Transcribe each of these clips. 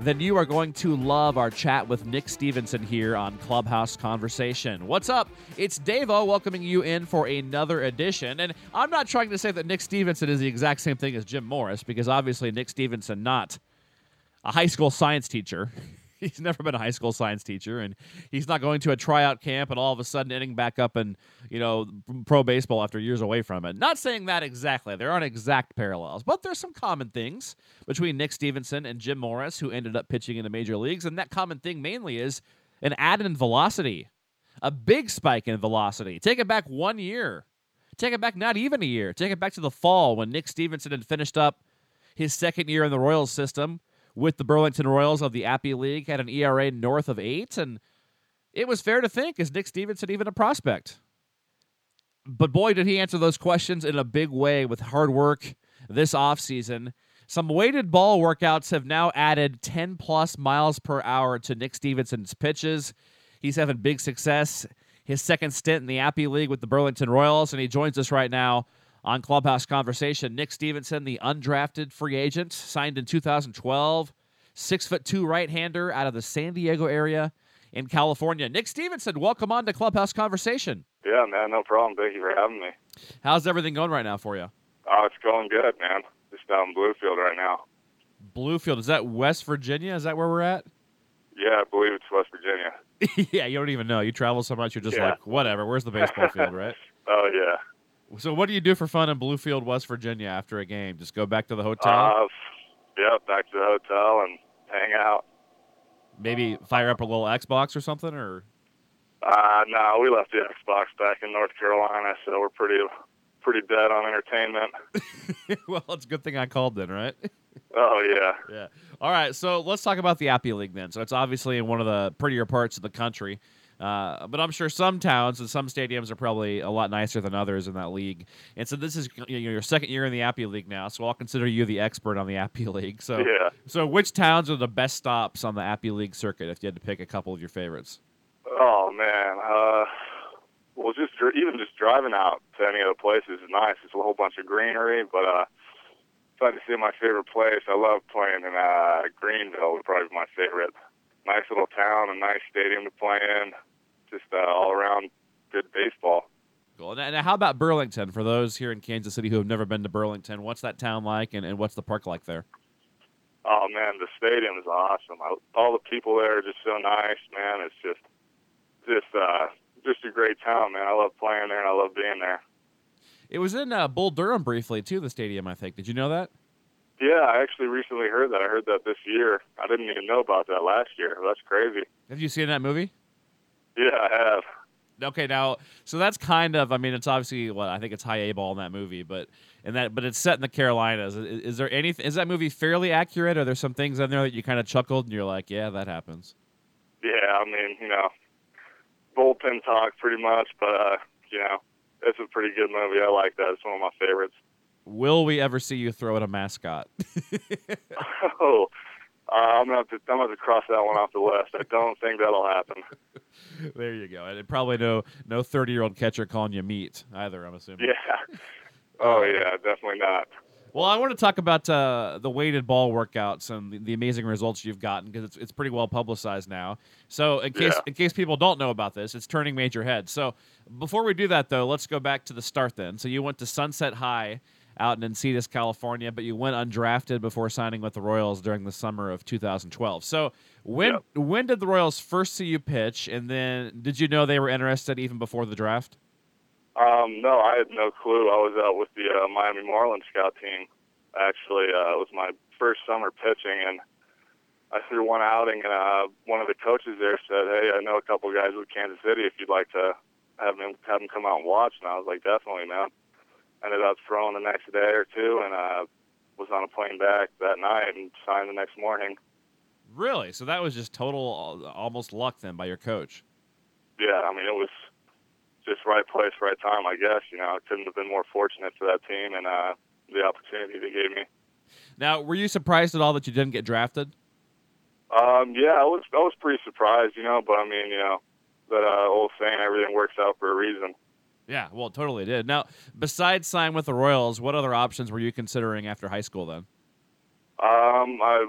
then you are going to love our chat with Nick Stevenson here on Clubhouse Conversation. What's up? It's Davo welcoming you in for another edition. And I'm not trying to say that Nick Stevenson is the exact same thing as Jim Morris, because obviously Nick Stevenson not a high school science teacher. He's never been a high school science teacher and he's not going to a tryout camp and all of a sudden ending back up in you know pro baseball after years away from it. Not saying that exactly. There aren't exact parallels but there's some common things between nick stevenson and jim morris who ended up pitching in the major leagues and that common thing mainly is an add in velocity a big spike in velocity. Take it back one year. Take it back not even a year. Take it back to the fall when nick stevenson had finished up his second year in the royals system with the Burlington Royals of the Appy League, had an ERA north of eight, and it was fair to think, is Nick Stevenson even a prospect? But boy, did he answer those questions in a big way with hard work this offseason. Some weighted ball workouts have now added 10 plus miles per hour to Nick Stevenson's pitches. He's having big success. His second stint in the Appy League with the Burlington Royals, and he joins us right now on Clubhouse Conversation. Nick Stevenson, the undrafted free agent, signed in 2012, six foot two right hander out of the San Diego area in California. Nick Stevenson, welcome on to Clubhouse Conversation. Yeah, man, no problem. Thank you for having me. How's everything going right now for you? Oh, it's going good, man. Just down in Bluefield right now. Bluefield, is that West Virginia? Is that where we're at? Yeah, I believe it's West Virginia. yeah, you don't even know. You travel so much, you're just yeah. like, whatever. Where's the baseball field, right? Oh yeah. So, what do you do for fun in Bluefield, West Virginia, after a game? Just go back to the hotel? Uh, yeah, back to the hotel and hang out. Maybe fire up a little Xbox or something, or? Uh, no, we left the Xbox back in North Carolina, so we're pretty pretty dead on entertainment. well, it's a good thing I called then, right? Oh yeah. Yeah. All right, so let's talk about the Appy League then. So it's obviously in one of the prettier parts of the country. Uh, but I'm sure some towns and some stadiums are probably a lot nicer than others in that league. And so this is you know, your second year in the Appy League now, so I'll consider you the expert on the Appy League. So, yeah. so which towns are the best stops on the Appy League circuit if you had to pick a couple of your favorites? Oh man, uh, well, just even just driving out to any of the places is nice. It's a whole bunch of greenery, but uh, if I had to say my favorite place, I love playing in uh, Greeneville. Would probably be my favorite nice little town, a nice stadium to play in, just uh, all around good baseball. Cool. And how about Burlington? For those here in Kansas City who have never been to Burlington, what's that town like, and, and what's the park like there? Oh man, the stadium is awesome. I, all the people there are just so nice, man. It's just, just, uh, just a great town, man. I love playing there and I love being there. It was in uh, Bull Durham briefly too. The stadium, I think. Did you know that? Yeah, I actually recently heard that. I heard that this year. I didn't even know about that last year. That's crazy. Have you seen that movie? Yeah, I have. Okay, now so that's kind of I mean it's obviously what I think it's high A ball in that movie, but and that but it's set in the Carolinas. Is, is there anything? Is that movie fairly accurate? Are there some things in there that you kind of chuckled and you're like, yeah, that happens? Yeah, I mean you know, bullpen talk pretty much, but uh, you know, it's a pretty good movie. I like that. It's one of my favorites. Will we ever see you throw at a mascot? oh, uh, I'm gonna have to I'm gonna have to cross that one off the list. I don't think that'll happen. there you go. And probably no no 30 year old catcher calling you meat either. I'm assuming. Yeah. Oh yeah, definitely not. Well, I want to talk about uh, the weighted ball workouts and the, the amazing results you've gotten because it's, it's pretty well publicized now. So, in case Yeah. in case people don't know about this, it's turning major heads. So, before we do that, though, let's go back to the start. Then, so you went to Sunset High out in Encinitas, California, but you went undrafted before signing with the Royals during the summer of 2012. So, when Yep. when did the Royals first see you pitch, and then did you know they were interested even before the draft? Um, no, I had no clue. I was out with the uh, Miami Marlins scout team. Actually, uh, it was my first summer pitching, and I threw one outing, and uh, one of the coaches there said, "Hey, I know a couple guys with Kansas City. If you'd like to have them have them come out and watch." And I was like, "Definitely, man." Ended up throwing the next day or two, and uh, was on a plane back that night and signed the next morning. Really? So that was just total, uh, almost luck then by your coach. Yeah, I mean it was just right place, right time. I guess you know I couldn't have been more fortunate for that team and uh, the opportunity they gave me. Now, were you surprised at all that you didn't get drafted? Um, yeah, I was I was pretty surprised, you know, but I mean, you know, that uh, old saying, everything works out for a reason. Yeah, well, totally did. Now, besides sign with the Royals, what other options were you considering after high school then? Um, I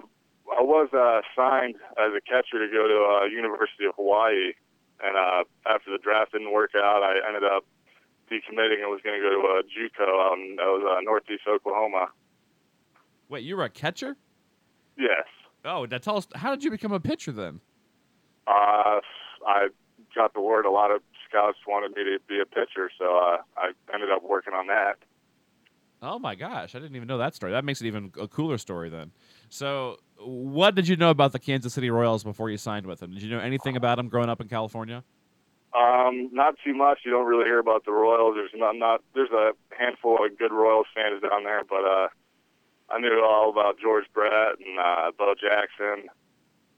I was uh, signed as a catcher to go to uh, University of Hawaii, and uh, after the draft didn't work out, I ended up decommitting and was going to go to uh, JUCO out in that was uh, Northeast Oklahoma. Wait, you were a catcher? Yes. Oh, now tell us, how did you become a pitcher then? Uh, I got the word a lot of scouts wanted me to be a pitcher, so uh, I ended up working on that. Oh my gosh, I didn't even know that story. That makes it even a cooler story then. So, what did you know about the Kansas City Royals before you signed with them? Did you know anything about them growing up in California? Um, not too much. You don't really hear about the Royals. There's not not there's a handful of good Royals fans down there, but uh, I knew all about George Brett and uh, Bo Jackson,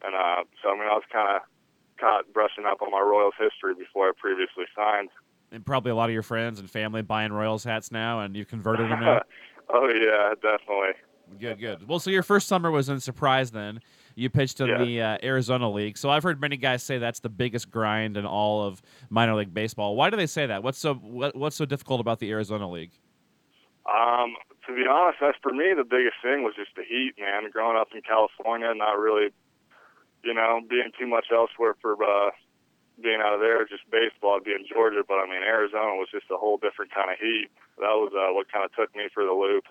and uh, so I mean I was kind of caught brushing up on my Royals history before I previously signed. And probably a lot of your friends and family buying Royals hats now, and you converted them now. oh yeah, definitely. Good, good. Well, so your first summer was in Surprise. Then you pitched in Yeah. the uh, Arizona League. So I've heard many guys say that's the biggest grind in all of minor league baseball. Why do they say that? What's so what, what's so difficult about the Arizona League? Um, to be honest, that's for me the biggest thing was just the heat, man. Growing up in California, not really, you know, being too much elsewhere for uh, being out of there, just baseball, being Georgia. But I mean, Arizona was just a whole different kind of heat. That was uh, what kind of took me for the loop.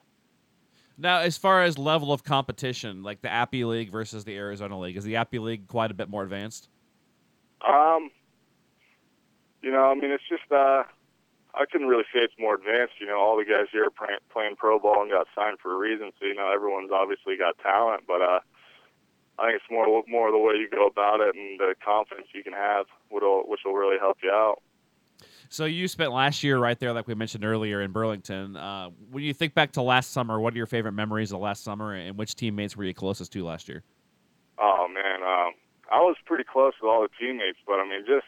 Now, as far as level of competition, like the Appy League versus the Arizona League, is the Appy League quite a bit more advanced? Um, you know, I mean, it's just uh, I couldn't really say it's more advanced. You know, all the guys here are playing, playing pro ball and got signed for a reason. So you know, everyone's obviously got talent, but uh, I think it's more more the way you go about it and the confidence you can have, which will really help you out. So you spent last year right there, like we mentioned earlier, in Burlington. Uh, when you think back to last summer, what are your favorite memories of last summer, and which teammates were you closest to last year? Oh man, um, I was pretty close with all the teammates, but I mean, just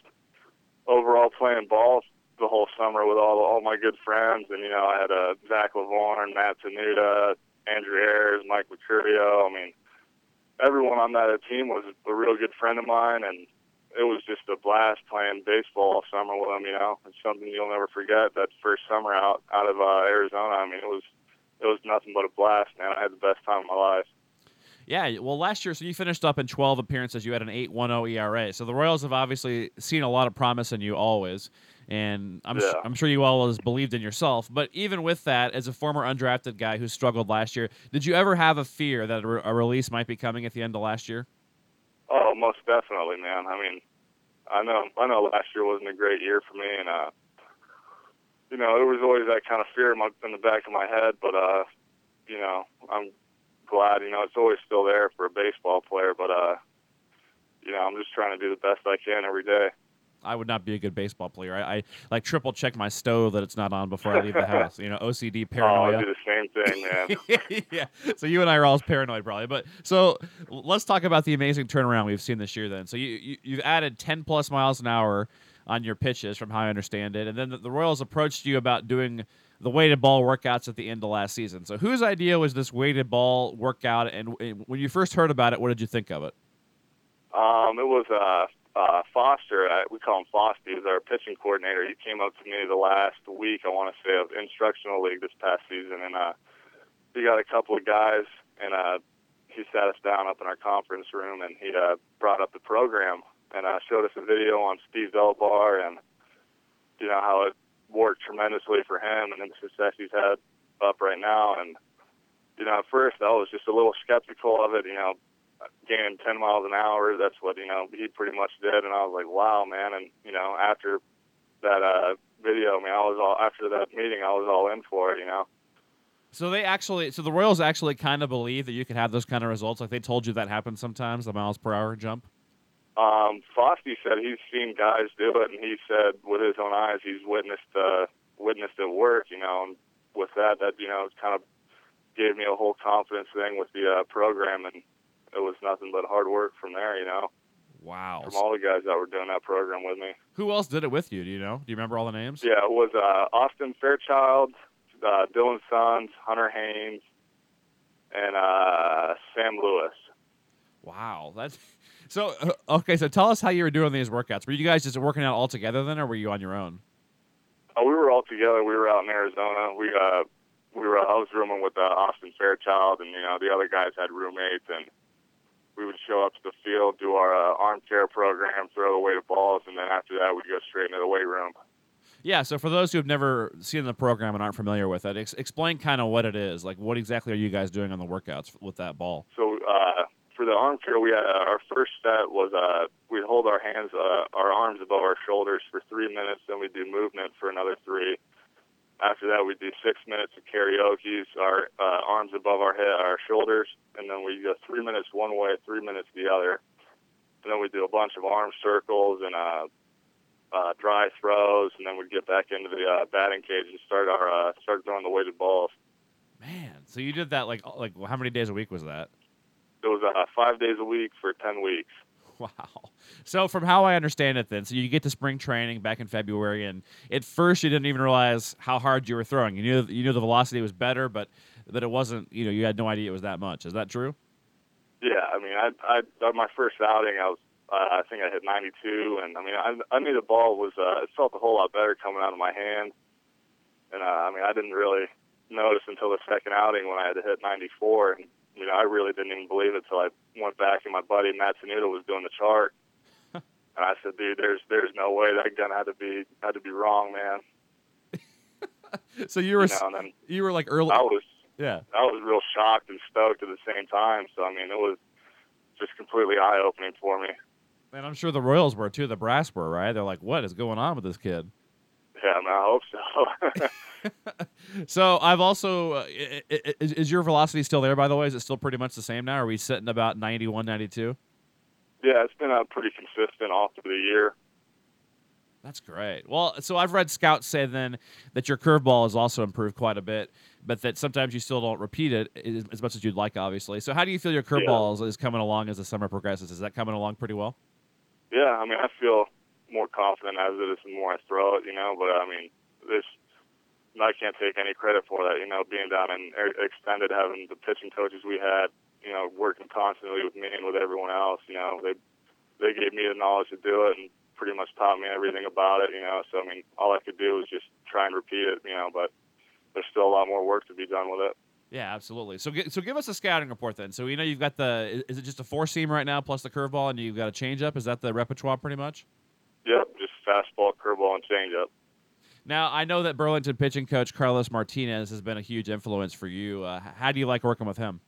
overall playing ball the whole summer with all all my good friends, and you know, I had uh, Zach Lovvorn, Matt Tenuta, Andrew Ayers, Mike Mercurio. I mean, everyone on that team was a real good friend of mine, and it was just a blast playing baseball all summer with them. You know, it's something you'll never forget. That first summer out out of uh, Arizona, I mean, it was it was nothing but a blast, man. I had the best time of my life. Yeah, well, last year, so you finished up in 12 appearances. You had an 8.10 ERA. So the Royals have obviously seen a lot of promise in you always, and I'm Yeah. I'm sure you all always believed in yourself. But even with that, as a former undrafted guy who struggled last year, did you ever have a fear that a, re- a release might be coming at the end of last year? Oh, most definitely, man. I mean, I know I know last year wasn't a great year for me, and uh, you know, there was always that kind of fear in, my, in the back of my head. But uh, you know, I'm glad. You know, it's always still there for a baseball player. But uh, you know, I'm just trying to do the best I can every day. I would not be a good baseball player. I, I like triple check my stove that it's not on before I leave the house. You know, OCD paranoia. Oh, I do the same thing, man. yeah. So you and I are all paranoid, probably. But so let's talk about the amazing turnaround we've seen this year. Then, so you, you you've added ten plus miles an hour on your pitches, from how I understand it, and then the, the Royals approached you about doing the weighted ball workouts at the end of last season. So whose idea was this weighted ball workout? And, when you first heard about it, what did you think of it? Um, it was uh, uh, Foster. Uh, we call him Fosty. He's our pitching coordinator. He came up to me the last week, I want to say, of instructional league this past season, and uh, he got a couple of guys, and uh, he sat us down up in our conference room, and he uh, brought up the program, and uh, showed us a video on Steve Delabar, and you know how it worked tremendously for him, and the success he's had up right now, and you know, at first I was just a little skeptical of it, you know, gaining 10 miles an hour. That's what, you know, he pretty much did. And I was like, wow, man. And, you know, after that uh, video, I mean, I was all, after that meeting, I was all in for it, you know. So they actually, so the Royals actually kind of believe that you could have those kind of results. Like they told you that happens sometimes, the miles per hour jump. Um, Fosty said he's seen guys do it, and he said with his own eyes he's witnessed uh, witnessed it work. You know, and with that, that you know, kind of gave me a whole confidence thing with the uh, program, and it was nothing but hard work from there. You know, Wow. from all the guys that were doing that program with me. Who else did it with you? Do you know? Do you remember all the names? Yeah, it was uh, Austin Fairchild, uh, Dylan Sons, Hunter Haynes, and uh, Sam Lewis. Wow. That's so uh, okay. So tell us how you were doing these workouts. Were you guys just working out all together then, or were you on your own? Uh, we were all together. We were out in Arizona. We uh, we were. I was rooming with uh, Austin Fairchild, and you know the other guys had roommates, and we would show up to the field, do our uh, arm care program, throw the weighted balls, and then after that we'd go straight into the weight room. Yeah. So for those who have never seen the program and aren't familiar with it, ex- explain kind of what it is. Like, what exactly are you guys doing on the workouts with that ball? So uh, for the arm care, we had uh, our first set was uh, we'd hold our hands, uh, our arms above our shoulders for three minutes, then we'd do movement for another three. After that, we'd do six minutes of karaoke, our uh, arms above our head, our shoulders, and then we go three minutes one way, three minutes the other. And then we do a bunch of arm circles and uh, uh, dry throws, and then we'd get back into the uh, batting cage and start our uh, start throwing the weighted balls. Man, so you did that like like how many days a week was that? It was uh, five days a week for ten weeks. Wow. So from how I understand it, then, so you get to spring training back in February, and at first you didn't even realize how hard you were throwing. You knew you knew the velocity was better, but that it wasn't. You know, you had no idea it was that much. Is that true? Yeah, I mean, I, I on my first outing, I was, uh, I think I hit 92, and I mean, I, I knew the ball was, uh, it felt a whole lot better coming out of my hand, and uh, I mean, I didn't really notice until the second outing when I had to hit 94, and you know, I really didn't even believe it until I went back and my buddy Matt Tenuta was doing the chart, and I said, dude, there's, there's no way that gun had to be, had to be wrong, man. So you were You know, you were like early. I was, Yeah. I was real shocked and stoked at the same time. So I mean, it was just completely eye opening for me. And I'm sure the Royals were too. The brass were right. They're like, what is going on with this kid? Yeah, I, I hope so. So I've also uh, is, is your velocity still there? By the way, is it still pretty much the same now? Are we sitting about 91, 92? yeah, it's been uh, pretty consistent all through the year. That's great. Well, so I've read scouts say then that your curveball has also improved quite a bit, but that sometimes you still don't repeat it as, much as you'd like, obviously. So how do you feel your curveball is, is coming along as the summer progresses? Is that coming along pretty well? Yeah, I mean, I feel more confident as it is the more I throw it, you know. But I mean, this I can't take any credit for that. You know, being down in extended, having the pitching coaches we had, you know, working constantly with me and with everyone else. You know, they they gave me the knowledge to do it and pretty much taught me everything about it. You know, so I mean, all I could do was just try and repeat it. You know, but there's still a lot more work to be done with it. Yeah, absolutely. So, so give us a scouting report then. So, you know, you've got the is it just a four seam right now plus the curveball, and you've got a changeup. Is that the repertoire pretty much? Fastball, curveball, and changeup. Now, I know that Burlington pitching coach Carlos Martinez has been a huge influence for you. Uh, how do you like working with him?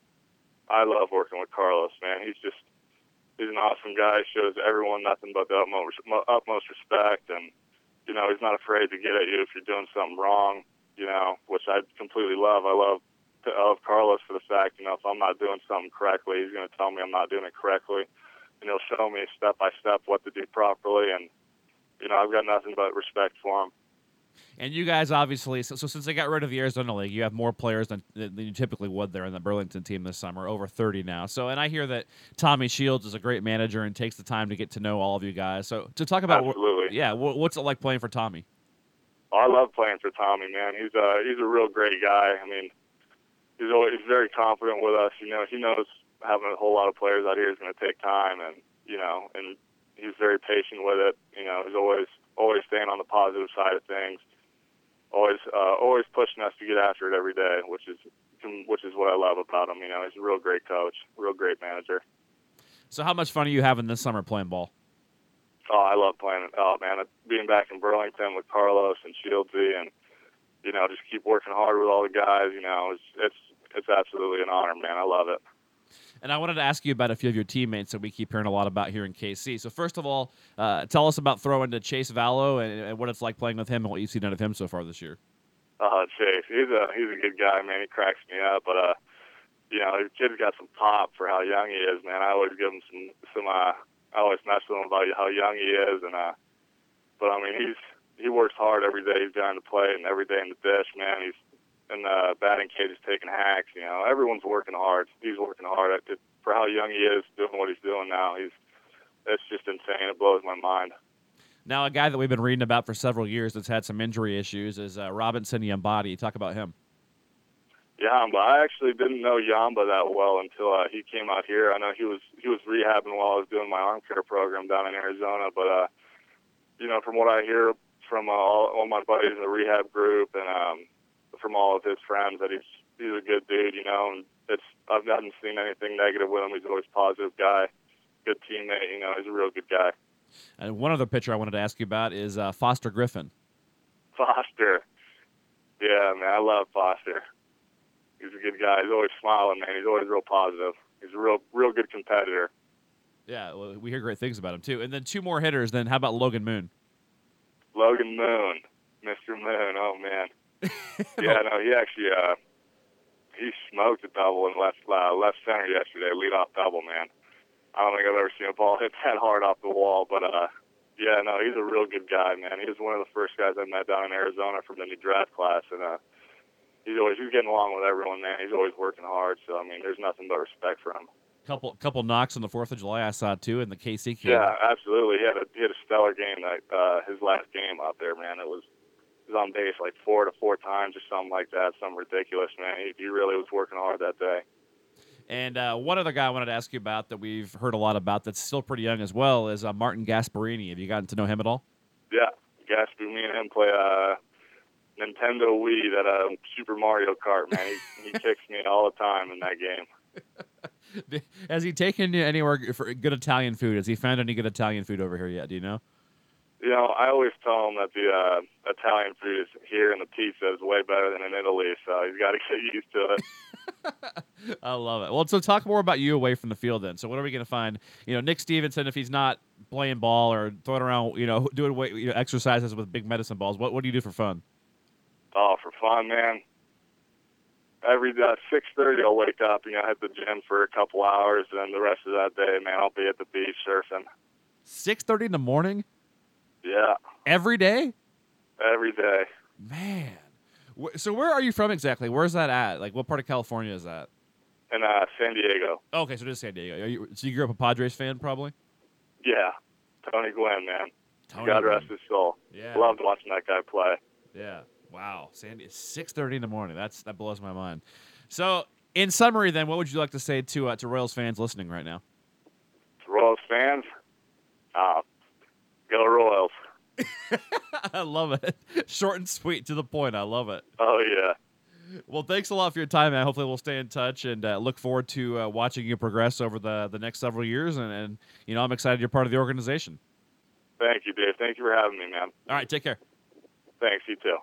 I love working with Carlos, man. He's just he's an awesome guy. He shows everyone nothing but the utmost utmost respect, and you know he's not afraid to get at you if you're doing something wrong. You know, which I completely love. I love I love Carlos for the fact, you know, if I'm not doing something correctly, he's going to tell me I'm not doing it correctly, and he'll show me step by step what to do properly. And you know, I've got nothing but respect for him. And you guys obviously, so, so since they got rid of the Arizona League, you have more players than, than you typically would there in the Burlington team this summer, over 30 now. So, and I hear that Tommy Shields is a great manager and takes the time to get to know all of you guys. So, to talk about, Absolutely. yeah, wh- what's it like playing for Tommy? Oh, I love playing for Tommy, man. He's a he's a real great guy. I mean, he's always he's very confident with us. You know, he knows having a whole lot of players out here is going to take time, and you know, and he's very patient with it. You know, he's always always staying on the positive side of things. Always uh, always pushing us to get after it every day, which is which is what I love about him. You know, he's a real great coach, real great manager. So, how much fun are you having this summer playing ball? Oh, I love playing. Oh man, being back in Burlington with Carlos and Shieldsy, and you know, just keep working hard with all the guys. You know, it's it's it's absolutely an honor, man. I love it. And I wanted to ask you about a few of your teammates that we keep hearing a lot about here in KC. So, first of all, uh, tell us about throwing to Chase Vallot and, and what it's like playing with him and what you've seen out of him so far this year. Uh, Chase, he's a he's a good guy, man. He cracks me up, but uh, you know, the kid's got some pop for how young he is, man. I always give him some some uh, I always mess with him about how young he is, and uh, but I mean, he's he works hard every day. He's down to play and every day in the dish, man. He's in the batting cage, he's taking hacks. You know, everyone's working hard. He's working hard. For how young he is, doing what he's doing now. He's it's just insane. It blows my mind. Now, a guy that we've been reading about for several years that's had some injury issues is uh, Robinson Yambati. Talk about him. Yamba, I actually didn't know Yamba that well until uh, he came out here. I know he was he was rehabbing while I was doing my arm care program down in Arizona, but uh, you know, from what I hear from uh, all, all my buddies in the rehab group and um, from all of his friends, that he's he's a good dude. You know, and it's I've not seen anything negative with him. He's always a positive guy, good teammate. You know, he's a real good guy. And one other pitcher I wanted to ask you about is uh, Foster Griffin. Foster, yeah, man, I love Foster. He's a good guy. He's always smiling, man. He's always real positive. He's a real, real good competitor. Yeah, well, we hear great things about him too. And then two more hitters. Then how about Logan Moon? Logan Moon, Mr. Moon. Oh man. yeah, no, he actually uh, he smoked a double in left uh, left center yesterday, lead off double, man. I don't think I've ever seen a ball hit that hard off the wall, but uh, yeah, no, he's a real good guy, man. He was one of the first guys I met down in Arizona from the new draft class, and uh, he's always he's getting along with everyone, man. He's always working hard, so I mean, there's nothing but respect for him. Couple couple knocks on the Fourth of July I saw too in the KC. Yeah, absolutely. He had a he had a stellar game that uh, his last game out there, man. It was was on base like four to four times or something like that, something ridiculous, man. He, he really was working hard that day. And uh, one other guy I wanted to ask you about that we've heard a lot about that's still pretty young as well is uh, Martin Gasparini. Have you gotten to know him at all? Yeah, Gasparini. Me and him play uh, Nintendo Wii, that uh, Super Mario Kart. Man, he, he kicks me all the time in that game. Has he taken you anywhere for good Italian food? Has he found any good Italian food over here yet? Do you know? You know, I always tell him that the uh, Italian food is here and the pizza is way better than in Italy, so he's got to get used to it. I love it. Well, so talk more about you away from the field then. So what are we going to find? You know, Nick Stevenson, if he's not playing ball or throwing around, you know, doing weight, you know, exercises with big medicine balls, what what do you do for fun? Oh, for fun, man. Every uh, six thirty, I'll wake up. You know, hit the gym for a couple hours, and then the rest of that day, man, I'll be at the beach surfing. Six thirty in the morning. Yeah. Every day. Every day. Man. So where are you from exactly? Where's that at? Like, what part of California is that? In uh, San Diego. okay, so just San Diego. You, so you grew up a Padres fan, probably. Yeah, Tony Gwynn, man. Tony God rest his soul. Yeah. Loved watching that guy play. Yeah. Wow. Sandy, six thirty in the morning. That's that blows my mind. So, in summary, then, what would you like to say to uh, to Royals fans listening right now? To Royals fans, go Royals. I love it. Short and sweet to the point. I love it. Oh yeah. Well, thanks a lot for your time, man. Hopefully, we'll stay in touch and uh, look forward to uh, watching you progress over the the next several years. And, and you know, I'm excited you're part of the organization. Thank you, Dave. Thank you for having me, man. All right, take care. Thanks. You too.